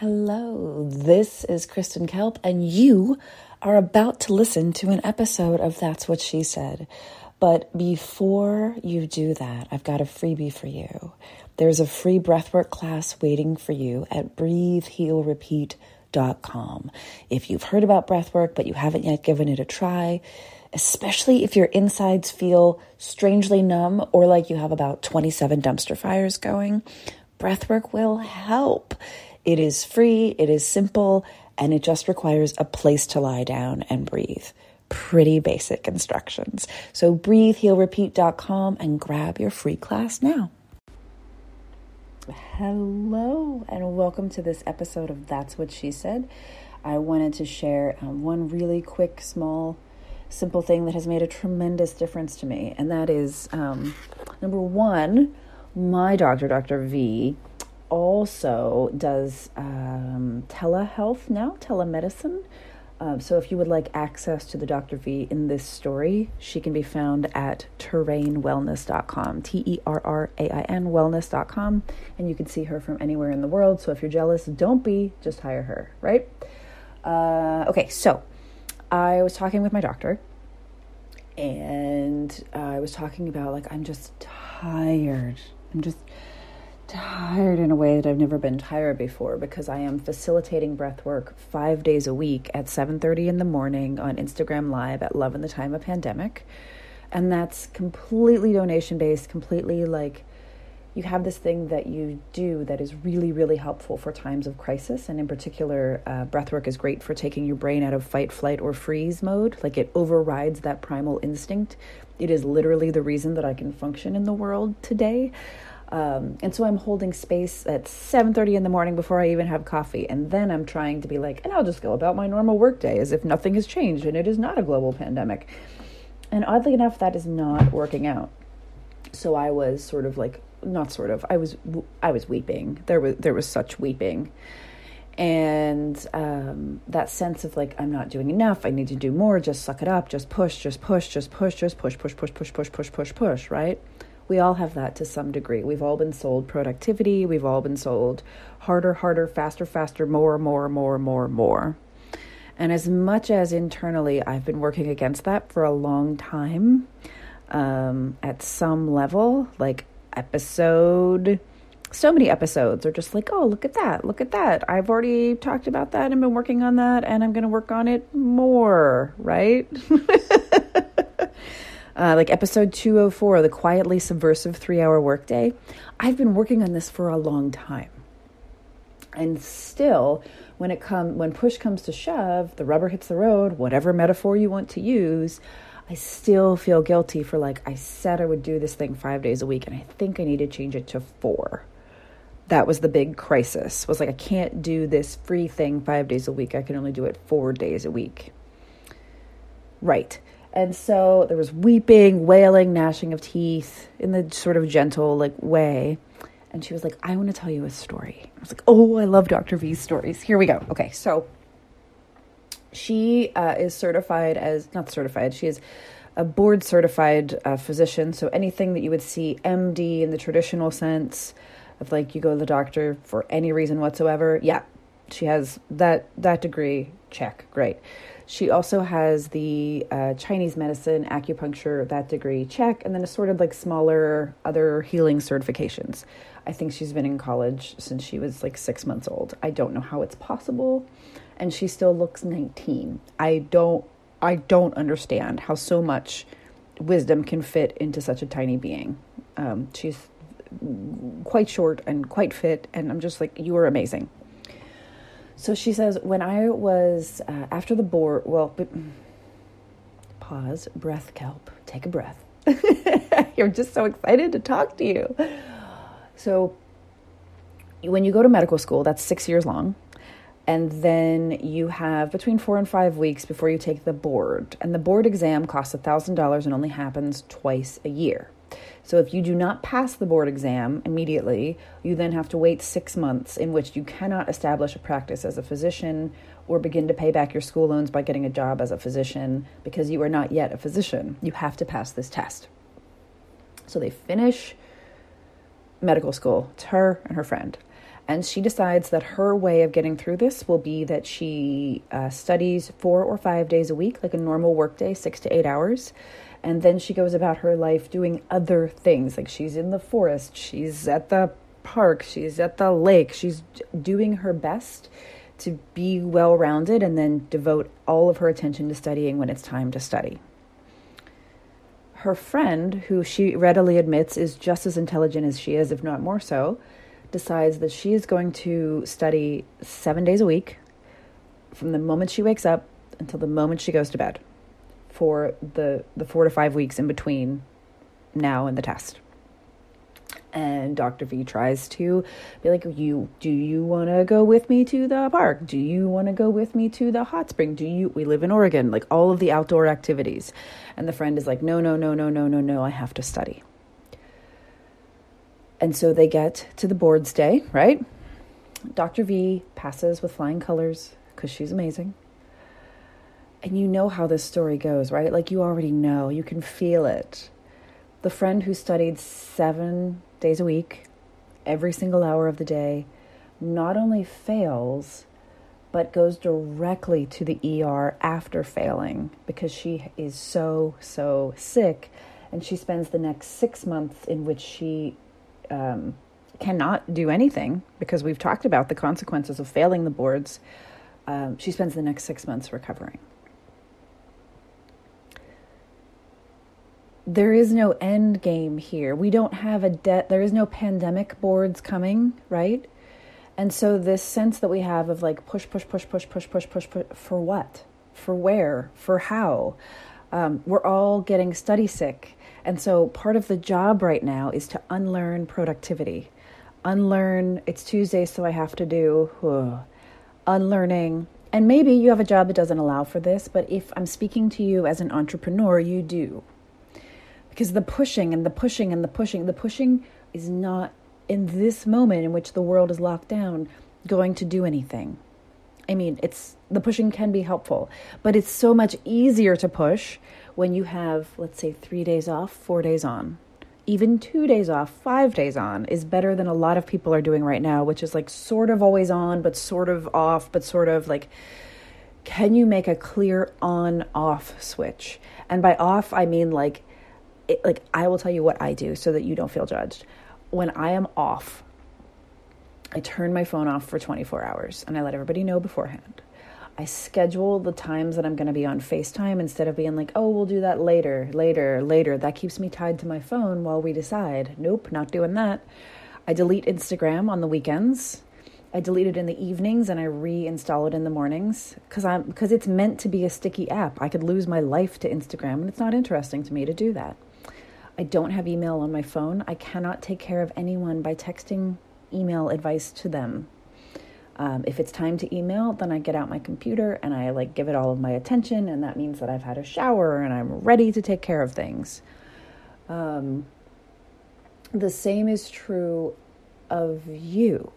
Hello, this is Kristen Kalp, and you are about to listen to an episode of That's What She Said. But before you do that, I've got a freebie for you. There's a free breathwork class waiting for you at breathehealrepeat.com. If you've heard about breathwork but you haven't yet given it a try, especially if your insides feel strangely numb or like you have about 27 dumpster fires going, breathwork will help. It is free, it is simple, and it just requires a place to lie down and breathe. Pretty basic instructions. So breathehealrepeat.com and grab your free class now. Hello, and welcome to this episode of That's What She Said. I wanted to share um, one really quick, small, simple thing that has made a tremendous difference to me, and that is um, number one, my doctor, Dr. V, also does um, telehealth now, telemedicine. Um, so if you would like access to the Dr. V in this story, she can be found at terrainwellness.com, T E R R A I N wellness.com, and you can see her from anywhere in the world. So if you're jealous, don't be, just hire her, right? Uh, okay, so I was talking with my doctor, and uh, I was talking about like, I'm just tired. I'm just tired in a way that I've never been tired before because I am facilitating breath work five days a week at 7:30 in the morning on Instagram Live at Love in the Time of Pandemic, and that's completely donation based, completely like you have this thing that you do that is really really helpful for times of crisis. And in particular uh, breathwork is great for taking your brain out of fight flight or freeze mode. Like it overrides that primal instinct. It is literally the reason that i can function in the world today um, and so I'm holding space at 7:30 in the morning before I even have coffee, and then I'm trying to be like, and I'll just go about my normal workday as if nothing has changed and it is not a global pandemic. And oddly enough, that is not working out. So I was sort of like, not sort of, I was, I was weeping. There was there was such weeping, and um, that sense of like I'm not doing enough. I need to do more. Just suck it up. Just push. Just push. Just push. Just push. Push. Push. Push. Push. Push. Push. Push. Right we all have that to some degree. We've all been sold productivity, we've all been sold harder, harder, faster, faster, more, more, more, more, more. And as much as internally I've been working against that for a long time, um, at some level, like episode, so many episodes are just like, oh, look at that, look at that. I've already talked about that and been working on that, and I'm going to work on it more, right? uh, like episode 204, the quietly subversive three hour workday. I've been working on this for a long time. And still, when it come when push comes to shove, the rubber hits the road, whatever metaphor you want to use, I still feel guilty for like I said I would do this thing 5 days a week and I think I need to change it to 4. That was the big crisis. Was like I can't do this free thing 5 days a week. I can only do it 4 days a week. Right. And so there was weeping, wailing, gnashing of teeth in the sort of gentle like way. And she was like, I want to tell you a story. I was like, oh, I love Dr. V's stories. Here we go. Okay, so she uh, is certified as, not certified, she is a board certified uh, physician. So anything that you would see MD in the traditional sense of like you go to the doctor for any reason whatsoever, yeah, she has that that degree. Check, great. She also has the uh, Chinese medicine, acupuncture, that degree check, and then assorted like smaller other healing certifications. I think she's been in college since she was like six months old. I don't know how it's possible, and she still looks 19. I don't, I don't understand how so much wisdom can fit into such a tiny being. Um, she's quite short and quite fit, and I'm just like, you are amazing. So she says, when I was uh, after the board, well, but, pause, breath, Kalp, take a breath. You're just so excited to talk to you. So, when you go to medical school, that's six years long. And then you have between four and five weeks before you take the board. And the board exam costs $1,000 and only happens twice a year. So if you do not pass the board exam immediately, you then have to wait six months in which you cannot establish a practice as a physician or begin to pay back your school loans by getting a job as a physician because you are not yet a physician. You have to pass this test. So they finish medical school, it's her and her friend. And she decides that her way of getting through this will be that she uh, studies four or five days a week, like a normal workday, six to eight hours. And then she goes about her life doing other things. Like she's in the forest, she's at the park, she's at the lake, she's doing her best to be well rounded and then devote all of her attention to studying when it's time to study. Her friend, who she readily admits is just as intelligent as she is, if not more so, decides that she is going to study seven days a week from the moment she wakes up until the moment she goes to bed for the, the four to five weeks in between now and the test. And Dr. V tries to be like, "You do you want to go with me to the park? Do you want to go with me to the hot spring? Do you? We live in Oregon, like all of the outdoor activities." And the friend is like, "No, no, no, no, no, no, no. I have to study." And so they get to the boards day, right? Dr. V passes with flying colors because she's amazing. And you know how this story goes, right? Like you already know, you can feel it. The friend who studied seven days a week, every single hour of the day, not only fails, but goes directly to the ER after failing because she is so, so sick. And she spends the next six months in which she um, cannot do anything because we've talked about the consequences of failing the boards. Um, she spends the next six months recovering. There is no end game here. We don't have a debt. There is no pandemic boards coming, right? And so this sense that we have of like push, push, push, push, push, push, push, push for what? For where? For how? Um, we're all getting study sick and so part of the job right now is to unlearn productivity. Unlearn, it's Tuesday, so I have to do unlearning. And maybe you have a job that doesn't allow for this, but if I'm speaking to you as an entrepreneur, you do. Because the pushing and the pushing and the pushing, the pushing is not in this moment in which the world is locked down going to do anything. I mean, it's the pushing can be helpful, but it's so much easier to push when you have, let's say, three days off, four days on. Even two days off, five days on is better than a lot of people are doing right now, which is like sort of always on, but sort of off, but sort of like, can you make a clear on off switch? And by off, I mean like, it, like I will tell you what I do so that you don't feel judged. When I am off, I turn my phone off for 24 hours and I let everybody know beforehand. I schedule the times that I'm going to be on FaceTime instead of being like, oh, we'll do that later, later, later. That keeps me tied to my phone while we decide. Nope, not doing that. I delete Instagram on the weekends. I delete it in the evenings and I reinstall it in the mornings because I'm because it's meant to be a sticky app. I could lose my life to Instagram and it's not interesting to me to do that. I don't have email on my phone. I cannot take care of anyone by texting email advice to them. Um, if it's time to email, then I get out my computer and I like give it all of my attention, and that means that I've had a shower and I'm ready to take care of things. Um, the same is true of you.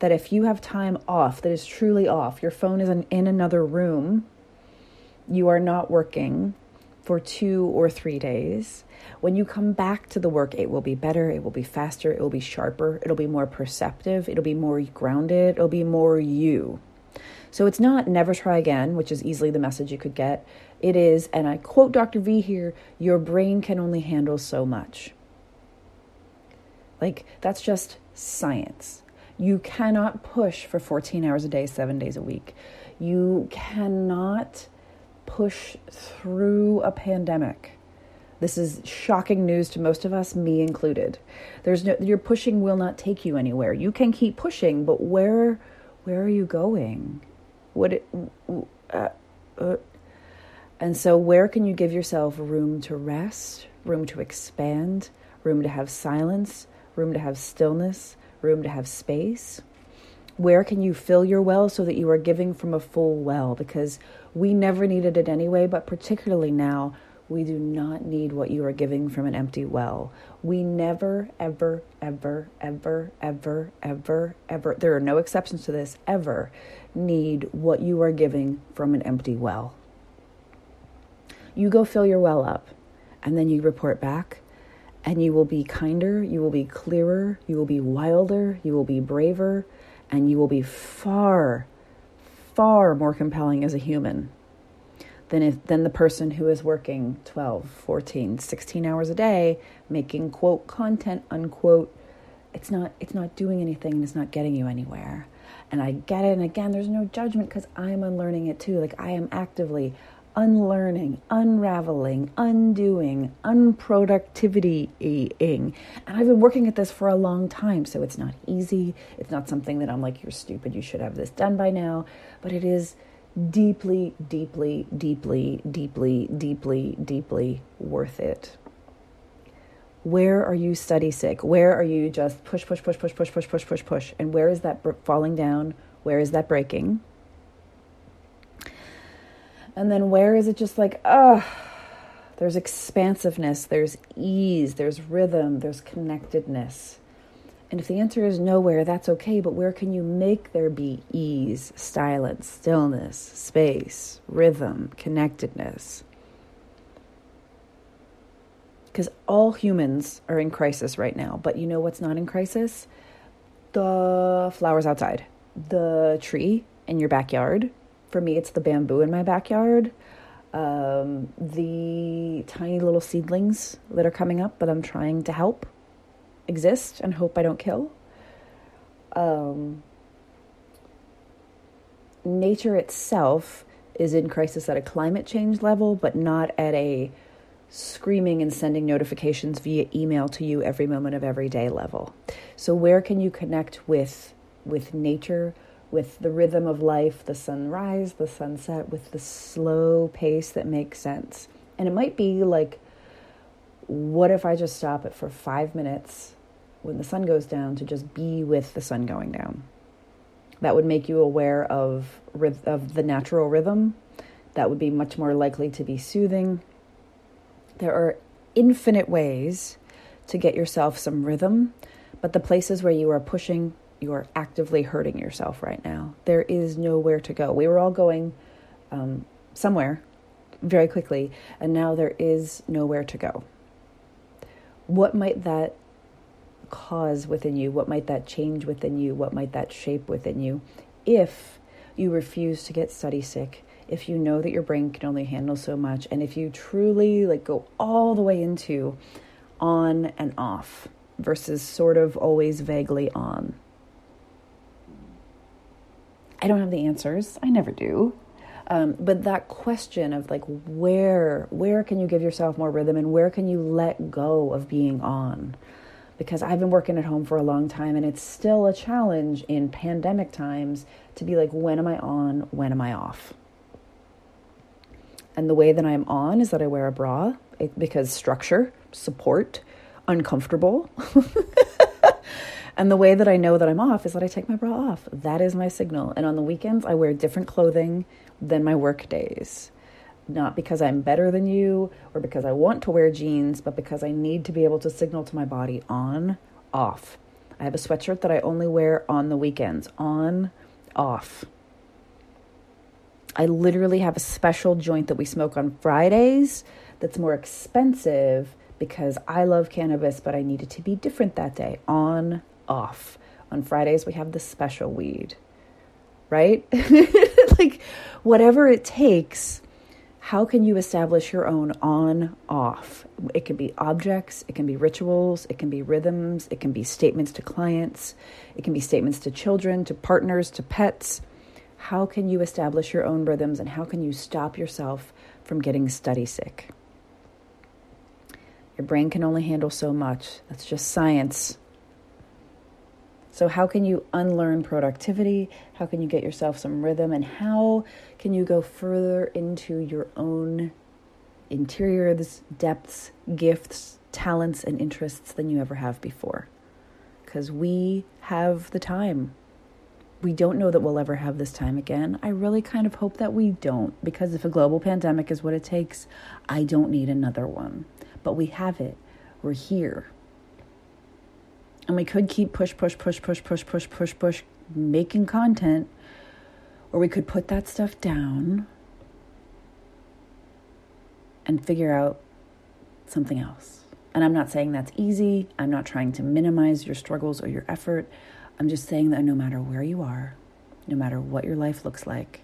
That if you have time off, that is truly off, your phone is in, in another room, you are not working for two or three days, when you come back to the work, it will be better, it will be faster, it will be sharper, it'll be more perceptive, it'll be more grounded, it'll be more you. So it's not never try again, which is easily the message you could get. It is, and I quote Dr. V here, your brain can only handle so much. Like, that's just science. You cannot push for 14 hours a day, seven days a week. You cannot push through a pandemic. This is shocking news to most of us, me included. There's no your pushing will not take you anywhere. You can keep pushing, but where where are you going? What it, uh, uh. and so where can you give yourself room to rest, room to expand, room to have silence, room to have stillness, room to have space? Where can you fill your well so that you are giving from a full well? Because we never needed it anyway, but particularly now, we do not need what you are giving from an empty well. We never, ever, ever, ever, ever, ever, ever, there are no exceptions to this, ever need what you are giving from an empty well. You go fill your well up and then you report back and you will be kinder, you will be clearer, you will be wilder, you will be braver, and you will be far, far more compelling as a human than if than the person who is working 12, 14, 16 hours a day making quote content unquote it's not it's not doing anything and it's not getting you anywhere. And I get it and again there's no judgment cuz I'm unlearning it too. Like I am actively unlearning, unraveling, undoing, unproductivity-ing. And I've been working at this for a long time, so it's not easy. It's not something that I'm like, you're stupid, you should have this done by now. But it is deeply, deeply, deeply, deeply, deeply, deeply worth it. Where are you study sick? Where are you just push, push, push, push, push, push, push, push, push? And where is that falling down? Where is that breaking? And then where is it just like, oh, there's expansiveness, there's ease, there's rhythm, there's connectedness. And if the answer is nowhere, that's okay, but where can you make there be ease, silence, stillness, space, rhythm, connectedness? Because all humans are in crisis right now, but you know what's not in crisis? The flowers outside, the tree in your backyard. For me, it's the bamboo in my backyard. Um, the tiny little seedlings that are coming up that I'm trying to help exist and hope I don't kill. Um, nature itself is in crisis at a climate change level, but not at a screaming and sending notifications via email to you every moment of every day level. So where can you connect with with nature, with the rhythm of life, the sunrise, the sunset, with the slow pace that makes sense? And it might be like what if I just stop it for 5 minutes when the sun goes down to just be with the sun going down. That would make you aware of of the natural rhythm. That would be much more likely to be soothing. There are infinite ways to get yourself some rhythm, but the places where you are pushing, you are actively hurting yourself right now. There is nowhere to go. We were all going um, somewhere very quickly, and now there is nowhere to go. What might that cause within you? What might that change within you? What might that shape within you if you refuse to get study sick? If you know that your brain can only handle so much, and if you truly like go all the way into on and off versus sort of always vaguely on. I don't have the answers. I never do. Um, but that question of like where where can you give yourself more rhythm and where can you let go of being on because I've been working at home for a long time and it's still a challenge in pandemic times to be like, when am I on? When am I off? And the way that I'm on is that I wear a bra because structure, support, uncomfortable. and the way that I know that I'm off is that I take my bra off. That is my signal. And on the weekends, I wear different clothing than my work days not because I'm better than you or because I want to wear jeans, but because I need to be able to signal to my body on, off. I have a sweatshirt that I only wear on the weekends, on, off. I literally have a special joint that we smoke on Fridays that's more expensive because I love cannabis, but I need it to be different that day, on, off. On Fridays, we have the special weed, right? like, whatever it takes how can you establish your own on off? It can be objects, it can be rituals, it can be rhythms, it can be statements to clients, it can be statements to children, to partners, to pets. How can you establish your own rhythms and how can you stop yourself from getting study sick? Your brain can only handle so much. That's just science. So, how can you unlearn productivity? How can you get yourself some rhythm? And how can you go further into your own interiors, depths, gifts, talents, and interests than you ever have before? Because we have the time. We don't know that we'll ever have this time again. I really kind of hope that we don't, because if a global pandemic is what it takes, I don't need another one. But we have it. We're here and we could keep push, push, push, push, push, push, push, push, making content, or we could put that stuff down and figure out something else. And I'm not saying that's easy. I'm not trying to minimize your struggles or your effort. I'm just saying that no matter where you are, no matter what your life looks like,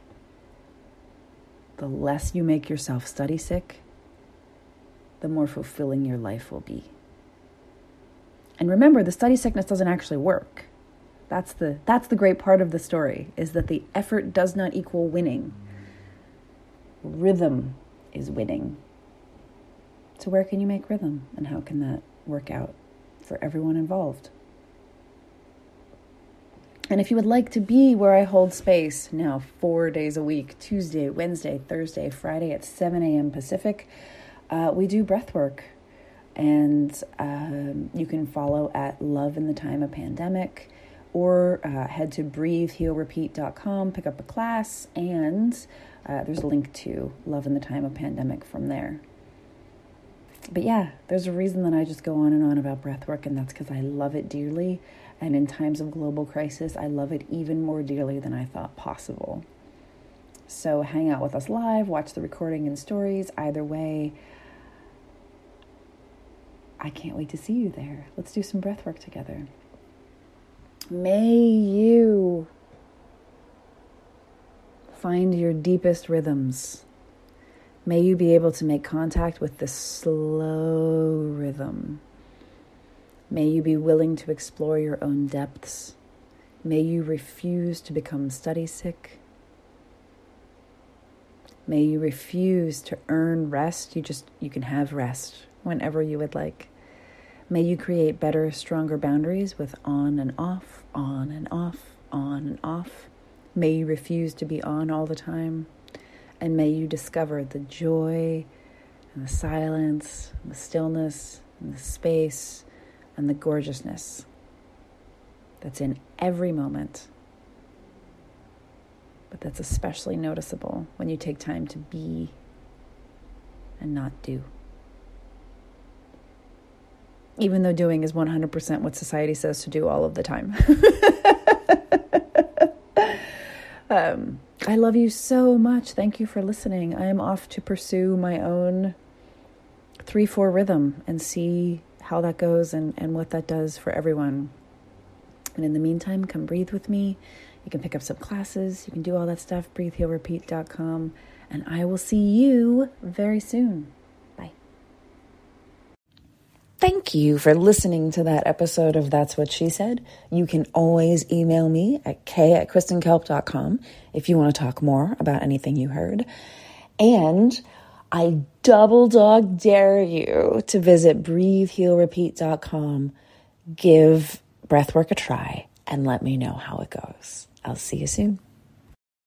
the less you make yourself study sick, the more fulfilling your life will be. And remember, the study sickness doesn't actually work. That's the that's the great part of the story is that the effort does not equal winning. Rhythm is winning. So where can you make rhythm and how can that work out for everyone involved? And if you would like to be where I hold space now, four days a week Tuesday, Wednesday, Thursday, Friday at 7 a.m. Pacific, uh, we do breath work. And um, you can follow at Love in the Time of Pandemic or uh, head to breathehealrepeat.com, pick up a class, and uh, there's a link to Love in the Time of Pandemic from there. But yeah, there's a reason that I just go on and on about breath work, and that's because I love it dearly. And in times of global crisis, I love it even more dearly than I thought possible. So hang out with us live, watch the recording and stories. Either way, I can't wait to see you there. Let's do some breath work together. May you find your deepest rhythms. May you be able to make contact with the slow rhythm May you be willing to explore your own depths. May you refuse to become study sick. May you refuse to earn rest. You just you can have rest whenever you would like. May you create better, stronger boundaries with on and off, on and off, on and off. May you refuse to be on all the time. And may you discover the joy and the silence, and the stillness, and the space and the gorgeousness that's in every moment. But that's especially noticeable when you take time to be and not do. Even though doing is 100% what society says to do all of the time. um, I love you so much. Thank you for listening. I am off to pursue my own 3 4 rhythm and see how that goes and, and what that does for everyone. And in the meantime, come breathe with me. You can pick up some classes. You can do all that stuff. BreatheHealRepeat.com. And I will see you very soon. Thank you for listening to that episode of That's What She Said. You can always email me at k at kristenkalp.com if you want to talk more about anything you heard. And I double dog dare you to visit breathehealrepeat.com, give breathwork a try, and let me know how it goes. I'll see you soon.